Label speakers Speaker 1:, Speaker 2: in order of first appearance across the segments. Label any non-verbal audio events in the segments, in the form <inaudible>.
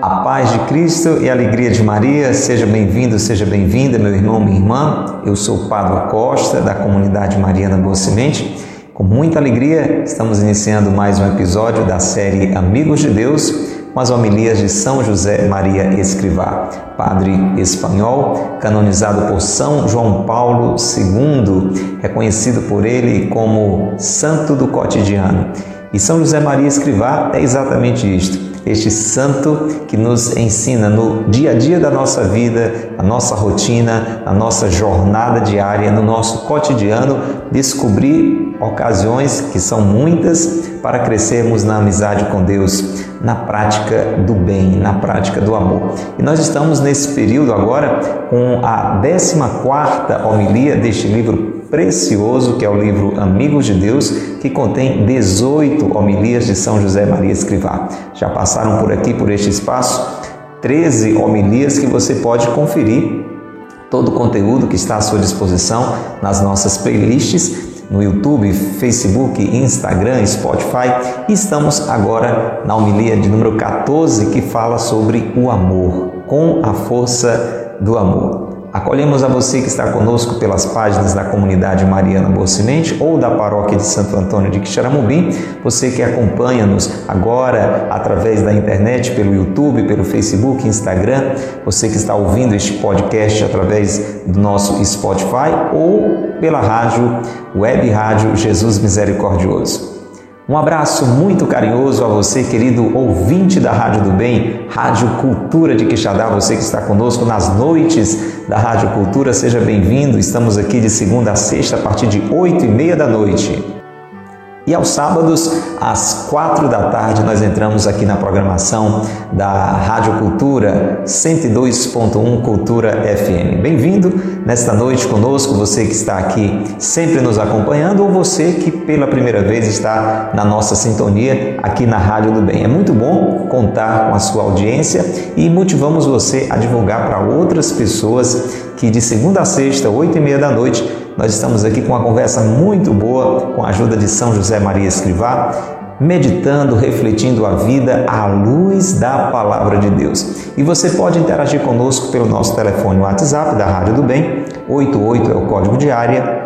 Speaker 1: A paz de Cristo e a alegria de Maria, seja bem-vindo, seja bem-vinda, meu irmão, minha irmã. Eu sou o Padre Costa, da comunidade Mariana Boa Semente. Com muita alegria, estamos iniciando mais um episódio da série Amigos de Deus, com as homilias de São José Maria Escrivá, padre espanhol, canonizado por São João Paulo II, reconhecido por ele como Santo do Cotidiano. E São José Maria Escrivá é exatamente isto este santo que nos ensina no dia a dia da nossa vida, a nossa rotina, a nossa jornada diária, no nosso cotidiano, descobrir ocasiões que são muitas para crescermos na amizade com Deus, na prática do bem, na prática do amor. E nós estamos nesse período agora com a 14 quarta homilia deste livro precioso que é o livro Amigos de Deus, que contém 18 homilias de São José Maria Escrivá. Já passaram por aqui, por este espaço, 13 homilias que você pode conferir todo o conteúdo que está à sua disposição nas nossas playlists no YouTube, Facebook, Instagram, Spotify. E estamos agora na homilia de número 14 que fala sobre o amor, com a força do amor. Acolhemos a você que está conosco pelas páginas da comunidade Mariana Boa Semente ou da paróquia de Santo Antônio de Quixaramubim, você que acompanha-nos agora através da internet, pelo YouTube, pelo Facebook, Instagram, você que está ouvindo este podcast através do nosso Spotify ou pela rádio, web rádio Jesus Misericordioso. Um abraço muito carinhoso a você, querido ouvinte da Rádio do Bem, Rádio Cultura de Quixadá, você que está conosco nas noites da Rádio Cultura, seja bem-vindo. Estamos aqui de segunda a sexta, a partir de oito e meia da noite. E aos sábados, às quatro da tarde, nós entramos aqui na programação da Rádio Cultura 102.1 Cultura FM. Bem-vindo nesta noite conosco, você que está aqui sempre nos acompanhando ou você que pela primeira vez está na nossa sintonia aqui na Rádio do Bem. É muito bom contar com a sua audiência e motivamos você a divulgar para outras pessoas que de segunda a sexta, oito e meia da noite, nós estamos aqui com uma conversa muito boa com a ajuda de São José Maria Escrivá, meditando, refletindo a vida à luz da palavra de Deus. E você pode interagir conosco pelo nosso telefone WhatsApp da Rádio do Bem, 88 é o código de área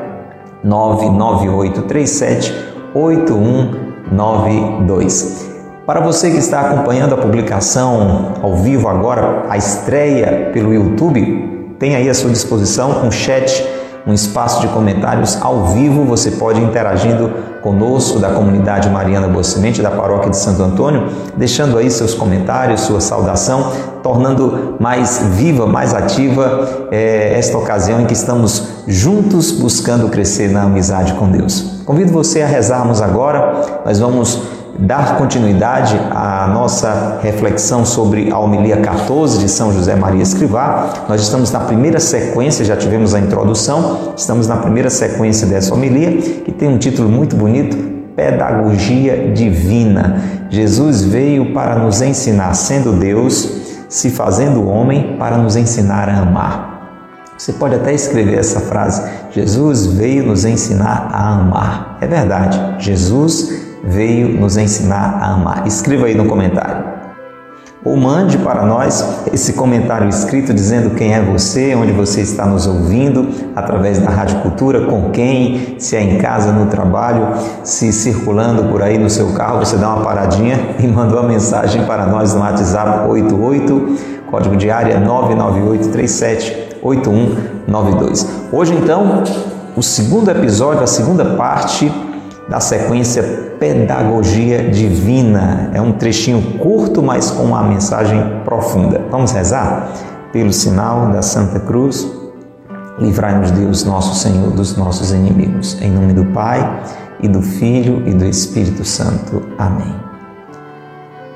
Speaker 1: 99837 8192. Para você que está acompanhando a publicação ao vivo agora, a estreia pelo YouTube, tem aí à sua disposição um chat um espaço de comentários ao vivo. Você pode interagindo conosco da comunidade Mariana Boa Semente, da paróquia de Santo Antônio, deixando aí seus comentários, sua saudação, tornando mais viva, mais ativa é, esta ocasião em que estamos juntos buscando crescer na amizade com Deus. Convido você a rezarmos agora. Nós vamos dar continuidade à nossa reflexão sobre a homilia 14 de São José Maria Escrivá. Nós estamos na primeira sequência, já tivemos a introdução, estamos na primeira sequência dessa homilia, que tem um título muito bonito, Pedagogia Divina. Jesus veio para nos ensinar, sendo Deus, se fazendo homem, para nos ensinar a amar. Você pode até escrever essa frase: Jesus veio nos ensinar a amar. É verdade, Jesus veio nos ensinar a amar. Escreva aí no comentário. Ou mande para nós esse comentário escrito dizendo quem é você, onde você está nos ouvindo, através da Rádio Cultura, com quem, se é em casa, no trabalho, se circulando por aí no seu carro, você dá uma paradinha <laughs> e manda uma mensagem para nós no WhatsApp 88, código de área 998378192. Hoje então, o segundo episódio, a segunda parte da sequência Pedagogia Divina. É um trechinho curto, mas com uma mensagem profunda. Vamos rezar? Pelo sinal da Santa Cruz, livrai-nos Deus, nosso Senhor, dos nossos inimigos. Em nome do Pai, e do Filho e do Espírito Santo. Amém.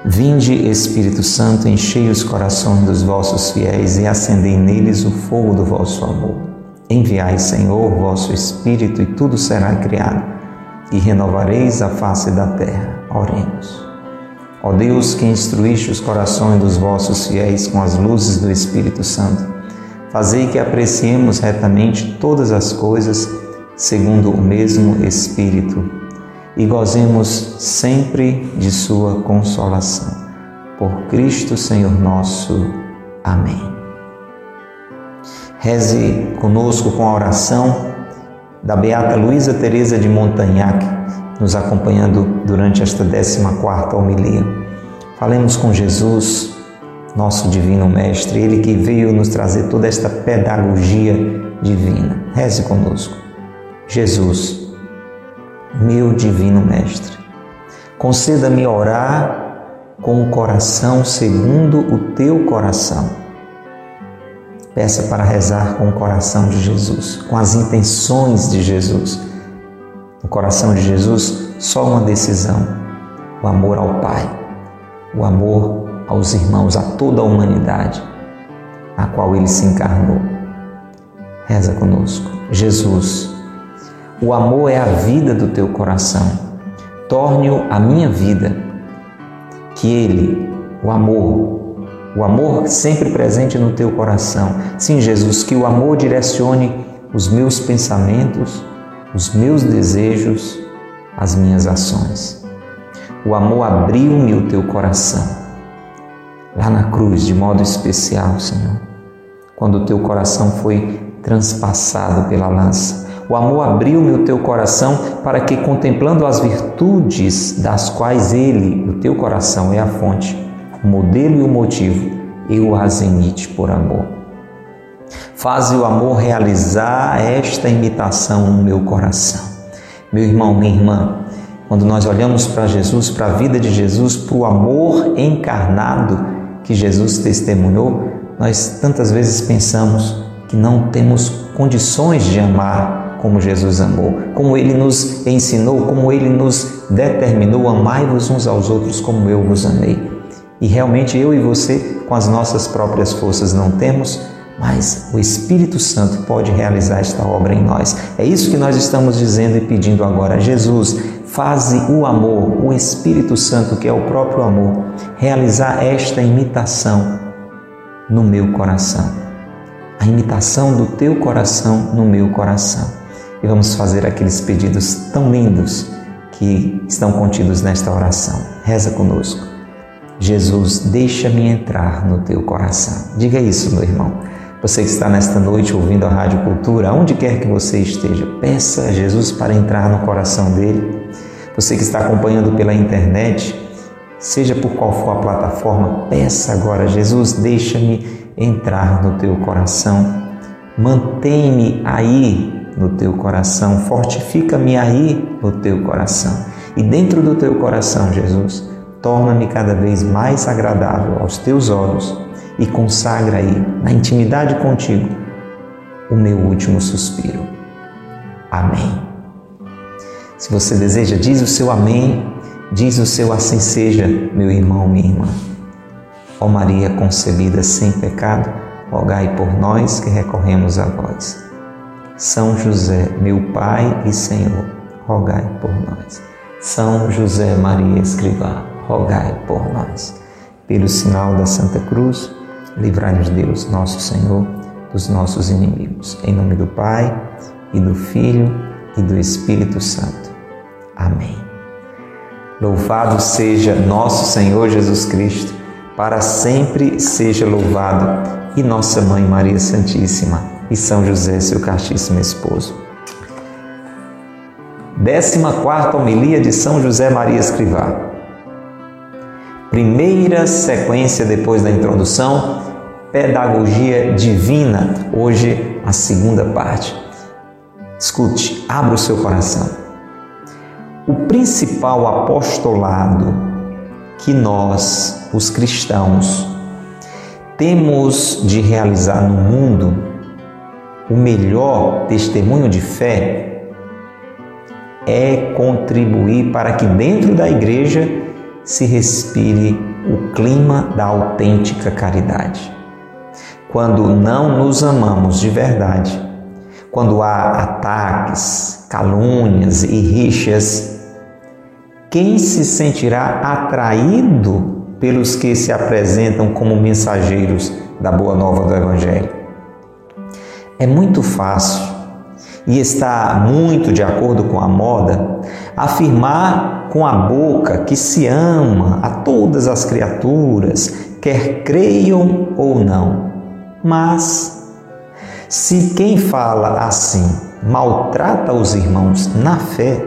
Speaker 1: Vinde, Espírito Santo, enchei os corações dos vossos fiéis e acendei neles o fogo do vosso amor. Enviai, Senhor, vosso Espírito, e tudo será criado e renovareis a face da terra. Oremos. Ó Deus, que instruíste os corações dos vossos fiéis com as luzes do Espírito Santo, Fazei que apreciemos retamente todas as coisas segundo o mesmo Espírito e gozemos sempre de Sua consolação. Por Cristo Senhor nosso. Amém. Reze conosco com a oração da Beata Luísa Teresa de Montagnac, nos acompanhando durante esta 14 quarta homilia. Falemos com Jesus, nosso divino mestre, ele que veio nos trazer toda esta pedagogia divina. Reze conosco. Jesus, meu divino mestre, conceda-me orar com o coração segundo o teu coração. Peça para rezar com o coração de Jesus, com as intenções de Jesus. No coração de Jesus, só uma decisão: o amor ao Pai, o amor aos irmãos, a toda a humanidade, a qual ele se encarnou. Reza conosco. Jesus, o amor é a vida do teu coração. Torne-o a minha vida que Ele, o amor, o amor sempre presente no teu coração. Sim, Jesus, que o amor direcione os meus pensamentos, os meus desejos, as minhas ações. O amor abriu-me o teu coração. Lá na cruz, de modo especial, Senhor, quando o teu coração foi transpassado pela lança. O amor abriu-me o teu coração para que, contemplando as virtudes das quais ele, o teu coração, é a fonte, o modelo e o motivo, eu as imite por amor. Faze o amor realizar esta imitação no meu coração. Meu irmão, minha irmã, quando nós olhamos para Jesus, para a vida de Jesus, para o amor encarnado que Jesus testemunhou, nós tantas vezes pensamos que não temos condições de amar como Jesus amou, como ele nos ensinou, como ele nos determinou: amai-vos uns aos outros como eu vos amei. E realmente eu e você, com as nossas próprias forças, não temos, mas o Espírito Santo pode realizar esta obra em nós. É isso que nós estamos dizendo e pedindo agora. Jesus, faze o amor, o Espírito Santo, que é o próprio amor, realizar esta imitação no meu coração. A imitação do teu coração no meu coração e vamos fazer aqueles pedidos tão lindos que estão contidos nesta oração. Reza conosco. Jesus, deixa-me entrar no teu coração. Diga isso, meu irmão. Você que está nesta noite ouvindo a Rádio Cultura, onde quer que você esteja, peça a Jesus para entrar no coração dele. Você que está acompanhando pela internet, seja por qual for a plataforma, peça agora, Jesus, deixa-me entrar no teu coração. Mantém-me aí no teu coração, fortifica-me aí no teu coração. E dentro do teu coração, Jesus, torna-me cada vez mais agradável aos teus olhos e consagra aí, na intimidade contigo, o meu último suspiro. Amém. Se você deseja, diz o seu amém, diz o seu assim seja, meu irmão, minha irmã. Ó Maria concebida sem pecado, rogai por nós que recorremos a vós. São José, meu Pai e Senhor, rogai por nós. São José Maria Escrivá, rogai por nós. Pelo sinal da Santa Cruz, livrai-nos Deus, nosso Senhor, dos nossos inimigos. Em nome do Pai, e do Filho, e do Espírito Santo. Amém. Louvado seja nosso Senhor Jesus Cristo, para sempre seja louvado, e nossa Mãe Maria Santíssima e São José, seu castíssimo esposo. Décima quarta homilia de São José Maria Escrivá. Primeira sequência depois da introdução, pedagogia divina. Hoje a segunda parte. Escute, abra o seu coração. O principal apostolado que nós, os cristãos, temos de realizar no mundo o melhor testemunho de fé é contribuir para que dentro da igreja se respire o clima da autêntica caridade. Quando não nos amamos de verdade, quando há ataques, calúnias e rixas, quem se sentirá atraído pelos que se apresentam como mensageiros da boa nova do Evangelho? É muito fácil e está muito de acordo com a moda afirmar com a boca que se ama a todas as criaturas, quer creiam ou não. Mas se quem fala assim maltrata os irmãos na fé,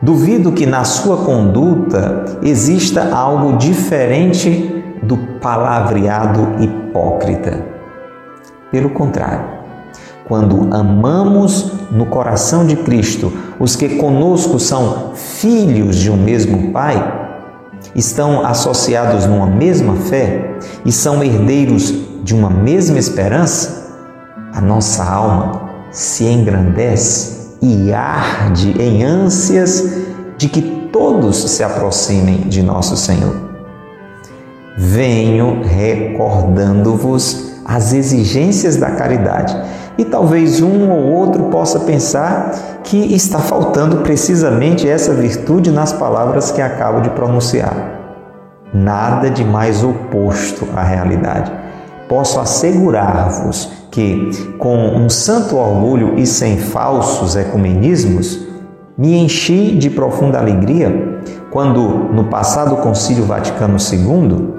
Speaker 1: duvido que na sua conduta exista algo diferente do palavreado hipócrita. Pelo contrário, quando amamos no coração de Cristo os que conosco são filhos de um mesmo Pai, estão associados numa mesma fé e são herdeiros de uma mesma esperança, a nossa alma se engrandece e arde em ânsias de que todos se aproximem de nosso Senhor. Venho recordando-vos as exigências da caridade. E talvez um ou outro possa pensar que está faltando precisamente essa virtude nas palavras que acabo de pronunciar. Nada de mais oposto à realidade. Posso assegurar-vos que, com um santo orgulho e sem falsos ecumenismos, me enchi de profunda alegria quando, no passado Concílio Vaticano II,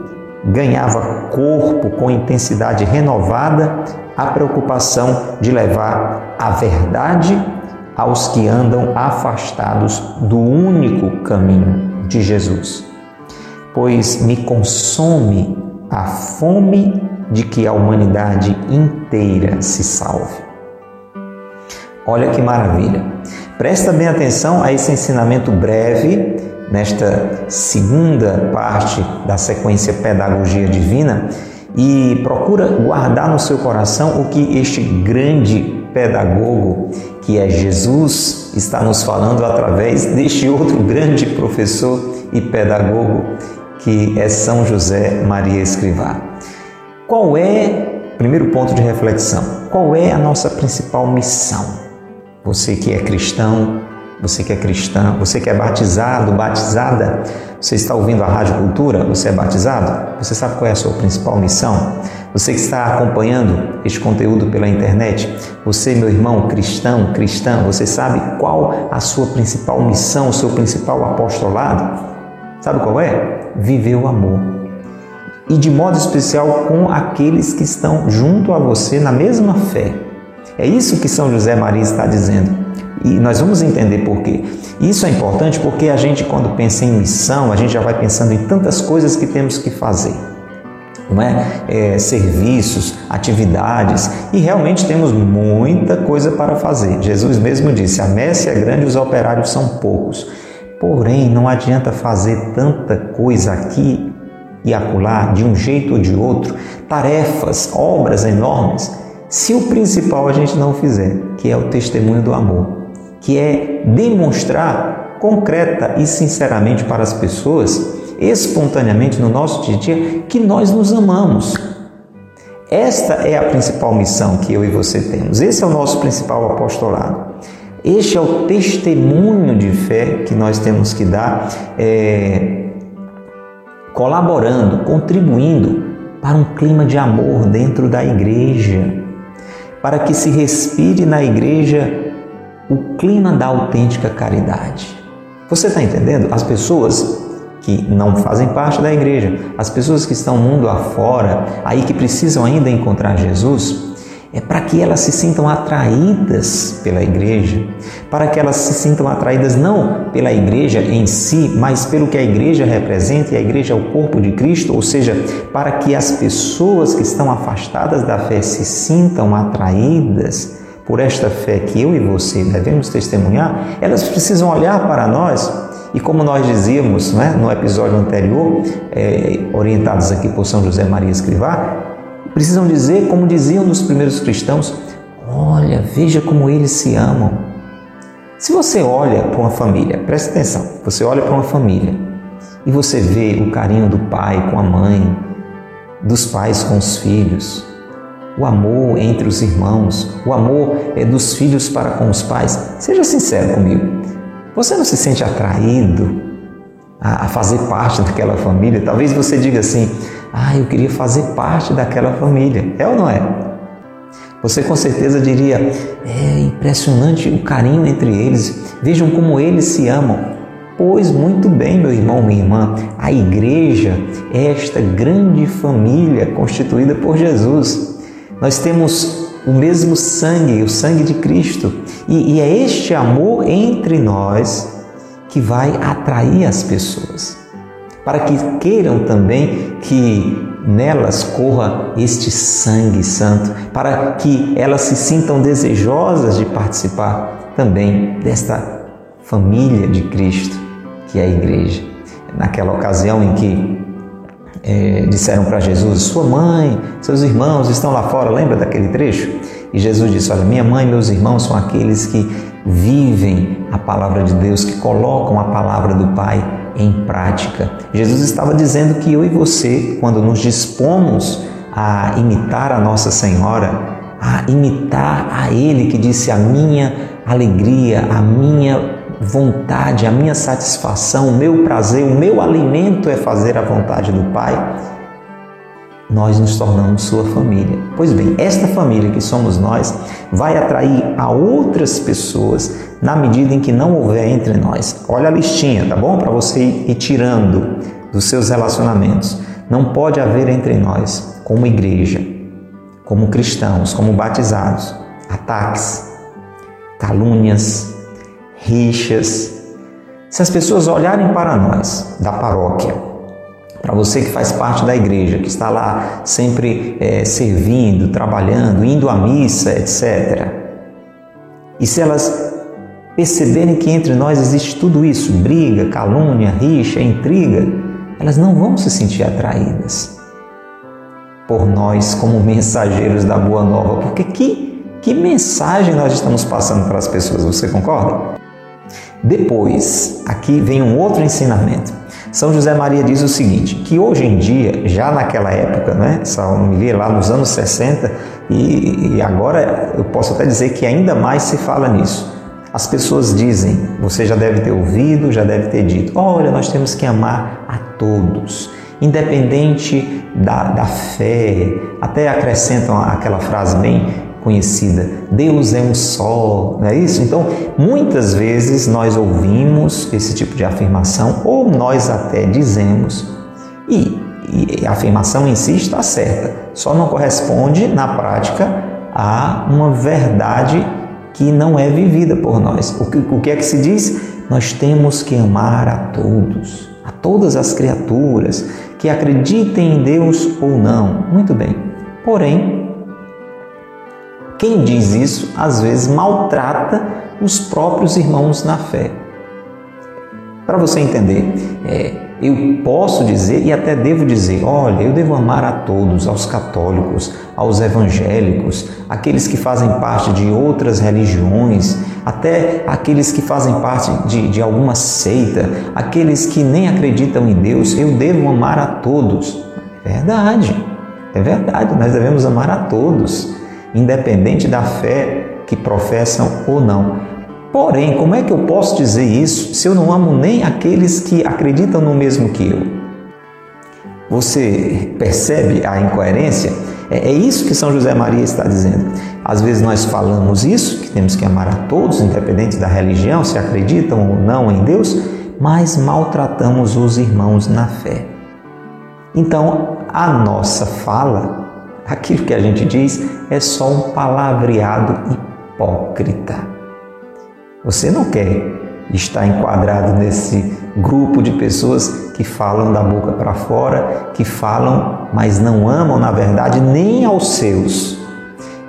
Speaker 1: ganhava corpo com intensidade renovada a preocupação de levar a verdade aos que andam afastados do único caminho de Jesus. Pois me consome a fome de que a humanidade inteira se salve. Olha que maravilha! Presta bem atenção a esse ensinamento breve nesta segunda parte da sequência Pedagogia Divina e procura guardar no seu coração o que este grande pedagogo, que é Jesus, está nos falando através deste outro grande professor e pedagogo, que é São José Maria Escrivá. Qual é, primeiro ponto de reflexão, qual é a nossa principal missão? Você que é cristão, você que é cristã, você que é batizado, batizada, você está ouvindo a Rádio Cultura, você é batizado? Você sabe qual é a sua principal missão? Você que está acompanhando este conteúdo pela internet, você, meu irmão cristão, cristã, você sabe qual a sua principal missão, o seu principal apostolado? Sabe qual é? Viver o amor. E de modo especial com aqueles que estão junto a você na mesma fé. É isso que São José Maria está dizendo. E nós vamos entender por quê. Isso é importante porque a gente, quando pensa em missão, a gente já vai pensando em tantas coisas que temos que fazer. Não é? é serviços, atividades, e realmente temos muita coisa para fazer. Jesus mesmo disse: a messe é grande, os operários são poucos. Porém, não adianta fazer tanta coisa aqui e acolá, de um jeito ou de outro, tarefas, obras enormes, se o principal a gente não fizer, que é o testemunho do amor que é demonstrar concreta e sinceramente para as pessoas, espontaneamente no nosso dia a dia, que nós nos amamos. Esta é a principal missão que eu e você temos. Esse é o nosso principal apostolado. Este é o testemunho de fé que nós temos que dar, é, colaborando, contribuindo para um clima de amor dentro da igreja, para que se respire na igreja o clima da autêntica caridade. Você está entendendo? As pessoas que não fazem parte da igreja, as pessoas que estão mundo afora, aí que precisam ainda encontrar Jesus, é para que elas se sintam atraídas pela igreja, para que elas se sintam atraídas não pela igreja em si, mas pelo que a igreja representa, e a igreja é o corpo de Cristo, ou seja, para que as pessoas que estão afastadas da fé se sintam atraídas por esta fé que eu e você devemos testemunhar, elas precisam olhar para nós e, como nós dizíamos né, no episódio anterior, é, orientados aqui por São José Maria Escrivá, precisam dizer, como diziam os primeiros cristãos: olha, veja como eles se amam. Se você olha para uma família, preste atenção, você olha para uma família e você vê o carinho do pai com a mãe, dos pais com os filhos, o amor entre os irmãos, o amor é dos filhos para com os pais. Seja sincero comigo. Você não se sente atraído a, fazer parte daquela família? Talvez você diga assim: Ah, eu queria fazer parte daquela família. É ou não é? Você com certeza diria: é impressionante o carinho entre eles, vejam como eles se amam. Pois muito bem, meu irmão, minha irmã, a igreja é esta grande família constituída por Jesus. Nós temos o mesmo sangue, o sangue de Cristo, e, e é este amor entre nós que vai atrair as pessoas, para que queiram também que nelas corra este sangue santo, para que elas se sintam desejosas de participar também desta família de Cristo que é a igreja. Naquela ocasião em que é, disseram para Jesus: Sua mãe, seus irmãos estão lá fora, lembra daquele trecho? E Jesus disse: Olha, minha mãe e meus irmãos são aqueles que vivem a palavra de Deus, que colocam a palavra do Pai em prática. Jesus estava dizendo que eu e você, quando nos dispomos a imitar a Nossa Senhora, a imitar a Ele que disse: A minha alegria, a minha vontade, a minha satisfação, o meu prazer, o meu alimento é fazer a vontade do Pai, nós nos tornamos sua família. Pois bem, esta família que somos nós vai atrair a outras pessoas na medida em que não houver entre nós. Olha a listinha, tá bom? Para você ir tirando dos seus relacionamentos. Não pode haver entre nós, como igreja, como cristãos, como batizados, ataques, calúnias, rixas. Se as pessoas olharem para nós, da paróquia, para você que faz parte da igreja, que está lá sempre é, servindo, trabalhando, indo à missa, etc. E se elas perceberem que entre nós existe tudo isso, briga, calúnia, rixa, intriga, elas não vão se sentir atraídas por nós como <laughs> mensageiros da boa nova, porque que, que mensagem nós estamos passando para as pessoas, você concorda? Depois, aqui vem um outro ensinamento. São José Maria diz o seguinte, que hoje em dia, já naquela época, né, essa homilia lá nos anos 60, e, e agora eu posso até dizer que ainda mais se fala nisso. As pessoas dizem, você já deve ter ouvido, já deve ter dito, olha, nós temos que amar a todos, independente da, da fé, até acrescentam aquela frase bem conhecida. Deus é um só, não é isso? Então, muitas vezes nós ouvimos esse tipo de afirmação ou nós até dizemos e, e a afirmação em si está certa, só não corresponde na prática a uma verdade que não é vivida por nós. O que, o que é que se diz? Nós temos que amar a todos, a todas as criaturas, que acreditem em Deus ou não. Muito bem. Porém, quem diz isso, às vezes, maltrata os próprios irmãos na fé. Para você entender, é, eu posso dizer e até devo dizer: olha, eu devo amar a todos, aos católicos, aos evangélicos, aqueles que fazem parte de outras religiões, até aqueles que fazem parte de, de alguma seita, aqueles que nem acreditam em Deus, eu devo amar a todos. É verdade, é verdade, nós devemos amar a todos independente da fé que professam ou não. Porém, como é que eu posso dizer isso se eu não amo nem aqueles que acreditam no mesmo que eu? Você percebe a incoerência? É, é isso que São José Maria está dizendo. Às vezes nós falamos isso, que temos que amar a todos, independente da religião, se acreditam ou não em Deus, mas maltratamos os irmãos na fé. Então, a nossa fala aquilo que a gente diz é só um palavreado hipócrita. Você não quer estar enquadrado nesse grupo de pessoas que falam da boca para fora, que falam, mas não amam, na verdade, nem aos seus.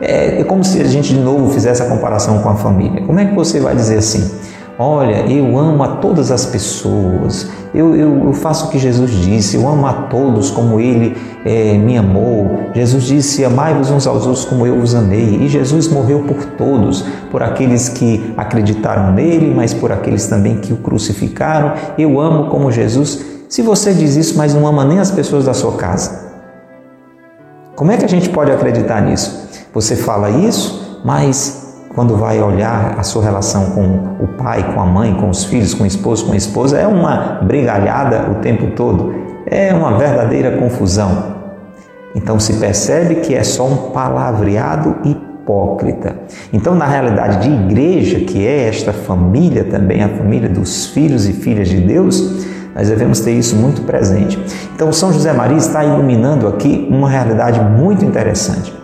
Speaker 1: É, é como se a gente de novo fizesse a comparação com a família. Como é que você vai dizer assim? Olha, eu amo a todas as pessoas, eu, eu, eu, faço o que Jesus disse, eu amo a todos como Ele é, me amou. Jesus disse: Amai-vos uns aos outros como eu vos amei. E Jesus morreu por todos, por aqueles que acreditaram nele, mas por aqueles também que o crucificaram. Eu amo como Jesus. Se você diz isso, mas não ama nem as pessoas da sua casa, como é que a gente pode acreditar nisso? Você fala isso, mas quando vai olhar a sua relação com o pai, com a mãe, com os filhos, com o esposo, com a esposa, é uma brigalhada o tempo todo, é uma verdadeira confusão. Então se percebe que é só um palavreado hipócrita. Então, na realidade de igreja, que é esta família também, a família dos filhos e filhas de Deus, nós devemos ter isso muito presente. Então, São José Maria está iluminando aqui uma realidade muito interessante.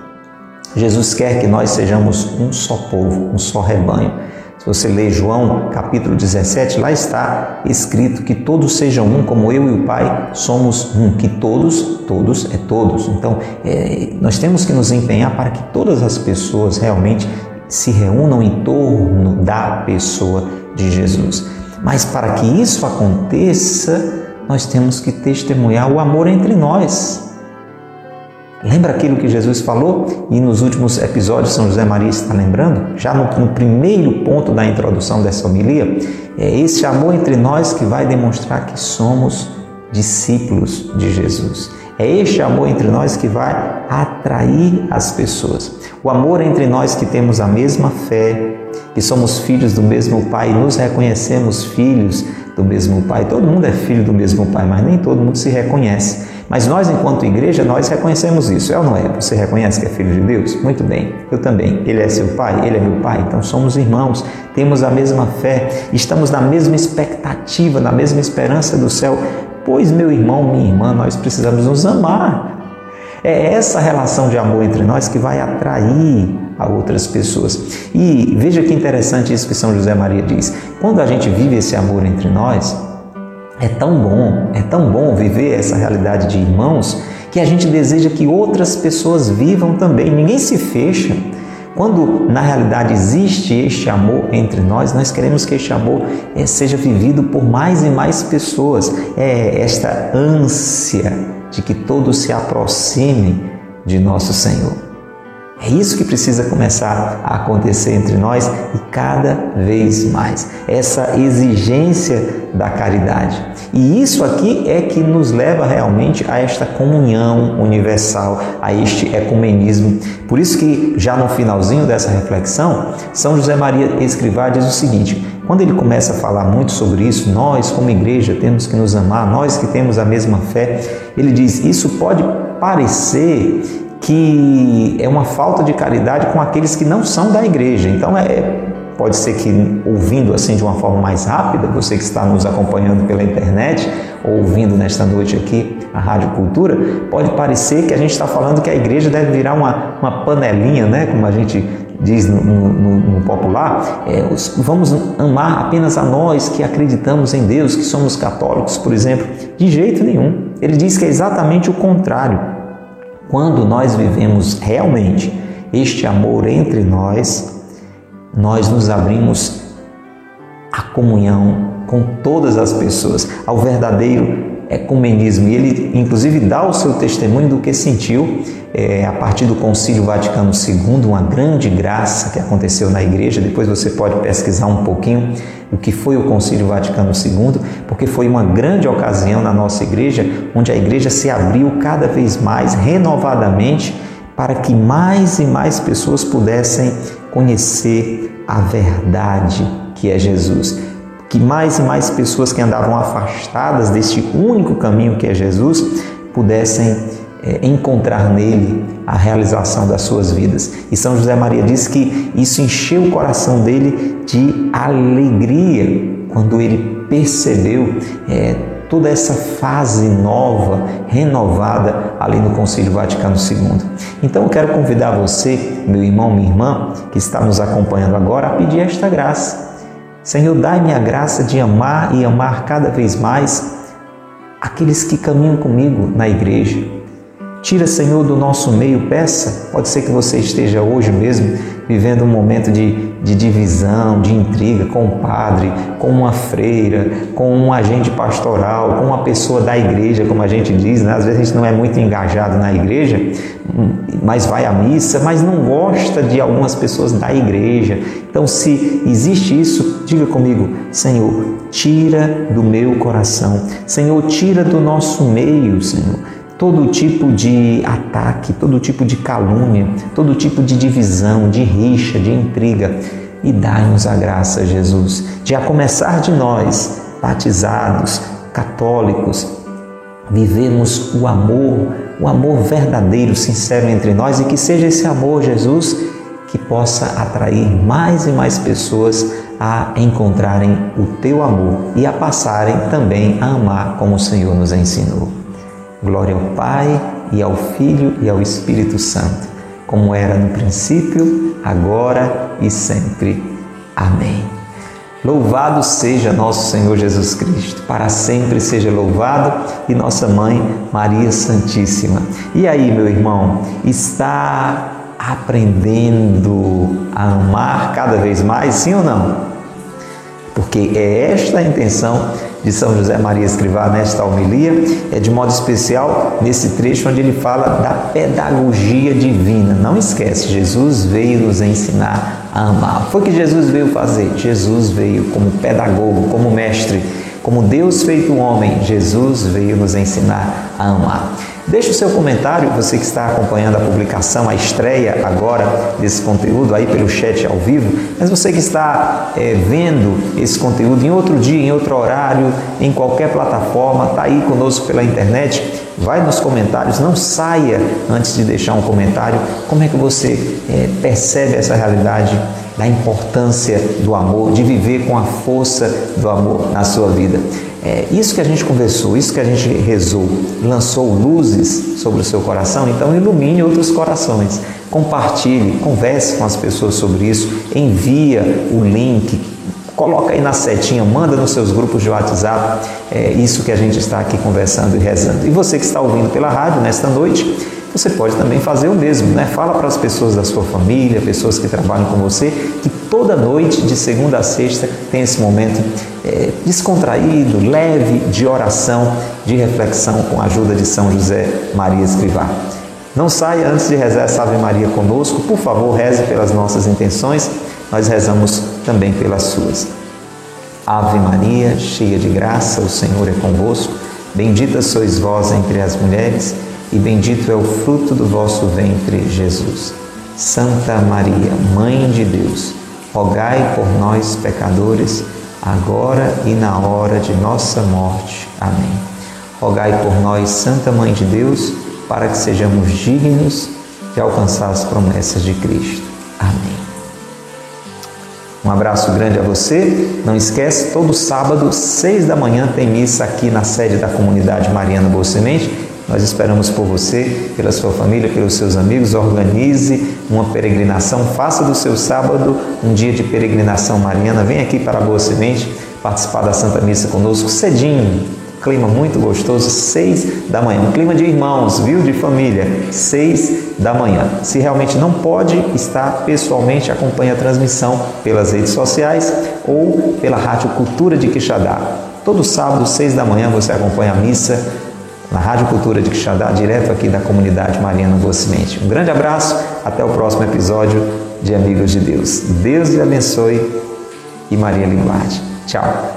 Speaker 1: Jesus quer que nós sejamos um só povo, um só rebanho. Se você ler João capítulo 17, lá está escrito que todos sejam um, como eu e o Pai somos um, que todos, todos é todos. Então, é, nós temos que nos empenhar para que todas as pessoas realmente se reúnam em torno da pessoa de Jesus. Mas para que isso aconteça, nós temos que testemunhar o amor entre nós. Lembra aquilo que Jesus falou? E nos últimos episódios, São José Maria está lembrando? Já no, no primeiro ponto da introdução dessa homilia, é esse amor entre nós que vai demonstrar que somos discípulos de Jesus. É este amor entre nós que vai atrair as pessoas. O amor entre nós que temos a mesma fé, que somos filhos do mesmo Pai, nos reconhecemos filhos do mesmo Pai. Todo mundo é filho do mesmo Pai, mas nem todo mundo se reconhece. Mas nós, enquanto igreja, nós reconhecemos isso, é ou não é? Você reconhece que é filho de Deus? Muito bem, eu também. Ele é seu pai, ele é meu pai, então somos irmãos, temos a mesma fé, estamos na mesma expectativa, na mesma esperança do céu. Pois, meu irmão, minha irmã, nós precisamos nos amar. É essa relação de amor entre nós que vai atrair a outras pessoas. E veja que interessante isso que São José Maria diz. Quando a gente vive esse amor entre nós, é tão bom, é tão bom viver essa realidade de irmãos que a gente deseja que outras pessoas vivam também. Ninguém se fecha. Quando na realidade existe este amor entre nós, nós queremos que este amor eh, seja vivido por mais e mais pessoas. É esta ânsia de que todos se aproximem de nosso Senhor. É isso que precisa começar a acontecer entre nós e cada vez mais. Essa exigência da caridade. E isso aqui é que nos leva realmente a esta comunhão universal, a este ecumenismo. Por isso que já no finalzinho dessa reflexão, São José Maria Escrivá diz o seguinte: quando ele começa a falar muito sobre isso, nós como igreja temos que nos amar, nós que temos a mesma fé, ele diz: isso pode parecer que é uma falta de caridade com aqueles que não são da igreja. Então é pode ser que ouvindo assim de uma forma mais rápida, você que está nos acompanhando pela internet ou ouvindo nesta noite aqui a Rádio Cultura, pode parecer que a gente está falando que a igreja deve virar uma, uma panelinha, né? Como a gente diz no, no, no popular, é, vamos amar apenas a nós que acreditamos em Deus, que somos católicos, por exemplo. De jeito nenhum. Ele diz que é exatamente o contrário. Quando nós vivemos realmente este amor entre nós, nós nos abrimos à comunhão com todas as pessoas, ao verdadeiro ecumenismo. E ele, inclusive, dá o seu testemunho do que sentiu é, a partir do Concílio Vaticano II, uma grande graça que aconteceu na igreja. Depois você pode pesquisar um pouquinho o que foi o Concílio Vaticano II, porque foi uma grande ocasião na nossa igreja, onde a igreja se abriu cada vez mais, renovadamente, para que mais e mais pessoas pudessem conhecer a verdade que é Jesus. Que mais e mais pessoas que andavam afastadas deste único caminho que é Jesus pudessem é, encontrar nele a realização das suas vidas. E São José Maria diz que isso encheu o coração dele de alegria quando ele percebeu é, toda essa fase nova, renovada ali no Concílio Vaticano II. Então eu quero convidar você, meu irmão, minha irmã, que está nos acompanhando agora, a pedir esta graça. Senhor, dai-me a graça de amar e amar cada vez mais aqueles que caminham comigo na igreja, Tira, Senhor, do nosso meio, peça. Pode ser que você esteja hoje mesmo vivendo um momento de, de divisão, de intriga com o padre, com uma freira, com um agente pastoral, com uma pessoa da igreja, como a gente diz, né? às vezes a gente não é muito engajado na igreja, mas vai à missa, mas não gosta de algumas pessoas da igreja. Então, se existe isso, diga comigo, Senhor, tira do meu coração, Senhor, tira do nosso meio, Senhor todo tipo de ataque, todo tipo de calúnia, todo tipo de divisão, de rixa, de intriga. E dai-nos a graça, Jesus, de a começar de nós, batizados, católicos, vivemos o amor, o amor verdadeiro, sincero entre nós e que seja esse amor, Jesus, que possa atrair mais e mais pessoas a encontrarem o teu amor e a passarem também a amar como o Senhor nos ensinou. Glória ao Pai e ao Filho e ao Espírito Santo, como era no princípio, agora e sempre. Amém. Louvado seja nosso Senhor Jesus Cristo, para sempre seja louvado, e nossa mãe Maria Santíssima. E aí, meu irmão, está aprendendo a amar cada vez mais, sim ou não? Porque é esta a intenção de São José Maria Escrivá nesta homilia, é de modo especial nesse trecho onde ele fala da pedagogia divina. Não esquece, Jesus veio nos ensinar a amar. Foi o que Jesus veio fazer. Jesus veio como pedagogo, como mestre, como Deus feito homem. Jesus veio nos ensinar a amar. Deixe o seu comentário, você que está acompanhando a publicação, a estreia agora desse conteúdo aí pelo chat ao vivo, mas você que está é, vendo esse conteúdo em outro dia, em outro horário, em qualquer plataforma, está aí conosco pela internet, vai nos comentários, não saia antes de deixar um comentário. Como é que você é, percebe essa realidade da importância do amor, de viver com a força do amor na sua vida? É, isso que a gente conversou, isso que a gente rezou, lançou luzes sobre o seu coração, então ilumine outros corações. Compartilhe, converse com as pessoas sobre isso, envia o link, coloca aí na setinha, manda nos seus grupos de WhatsApp é, isso que a gente está aqui conversando e rezando. E você que está ouvindo pela rádio nesta noite, você pode também fazer o mesmo, né? Fala para as pessoas da sua família, pessoas que trabalham com você, que toda noite, de segunda a sexta, tem esse momento é, descontraído, leve, de oração, de reflexão com a ajuda de São José Maria Escrivá. Não saia antes de rezar essa Ave Maria conosco, por favor, reze pelas nossas intenções, nós rezamos também pelas suas. Ave Maria, cheia de graça, o Senhor é convosco, bendita sois vós entre as mulheres e bendito é o fruto do vosso ventre, Jesus. Santa Maria, Mãe de Deus, rogai por nós, pecadores, agora e na hora de nossa morte. Amém. Rogai por nós, Santa Mãe de Deus, para que sejamos dignos de alcançar as promessas de Cristo. Amém. Um abraço grande a você. Não esquece, todo sábado, seis da manhã, tem missa aqui na sede da comunidade Mariana Boa Semente nós esperamos por você, pela sua família, pelos seus amigos. Organize uma peregrinação, faça do seu sábado um dia de peregrinação mariana. Vem aqui para a Boa Semente participar da Santa Missa conosco cedinho. Clima muito gostoso, seis da manhã. Um clima de irmãos, viu? De família, seis da manhã. Se realmente não pode estar pessoalmente, acompanhe a transmissão pelas redes sociais ou pela Rádio Cultura de Quixadá. Todo sábado, seis da manhã, você acompanha a missa na Rádio Cultura de Quixadá, direto aqui da comunidade Mariana Boa Semente. Um grande abraço, até o próximo episódio de Amigos de Deus. Deus lhe abençoe e Maria lhe guarde. Tchau.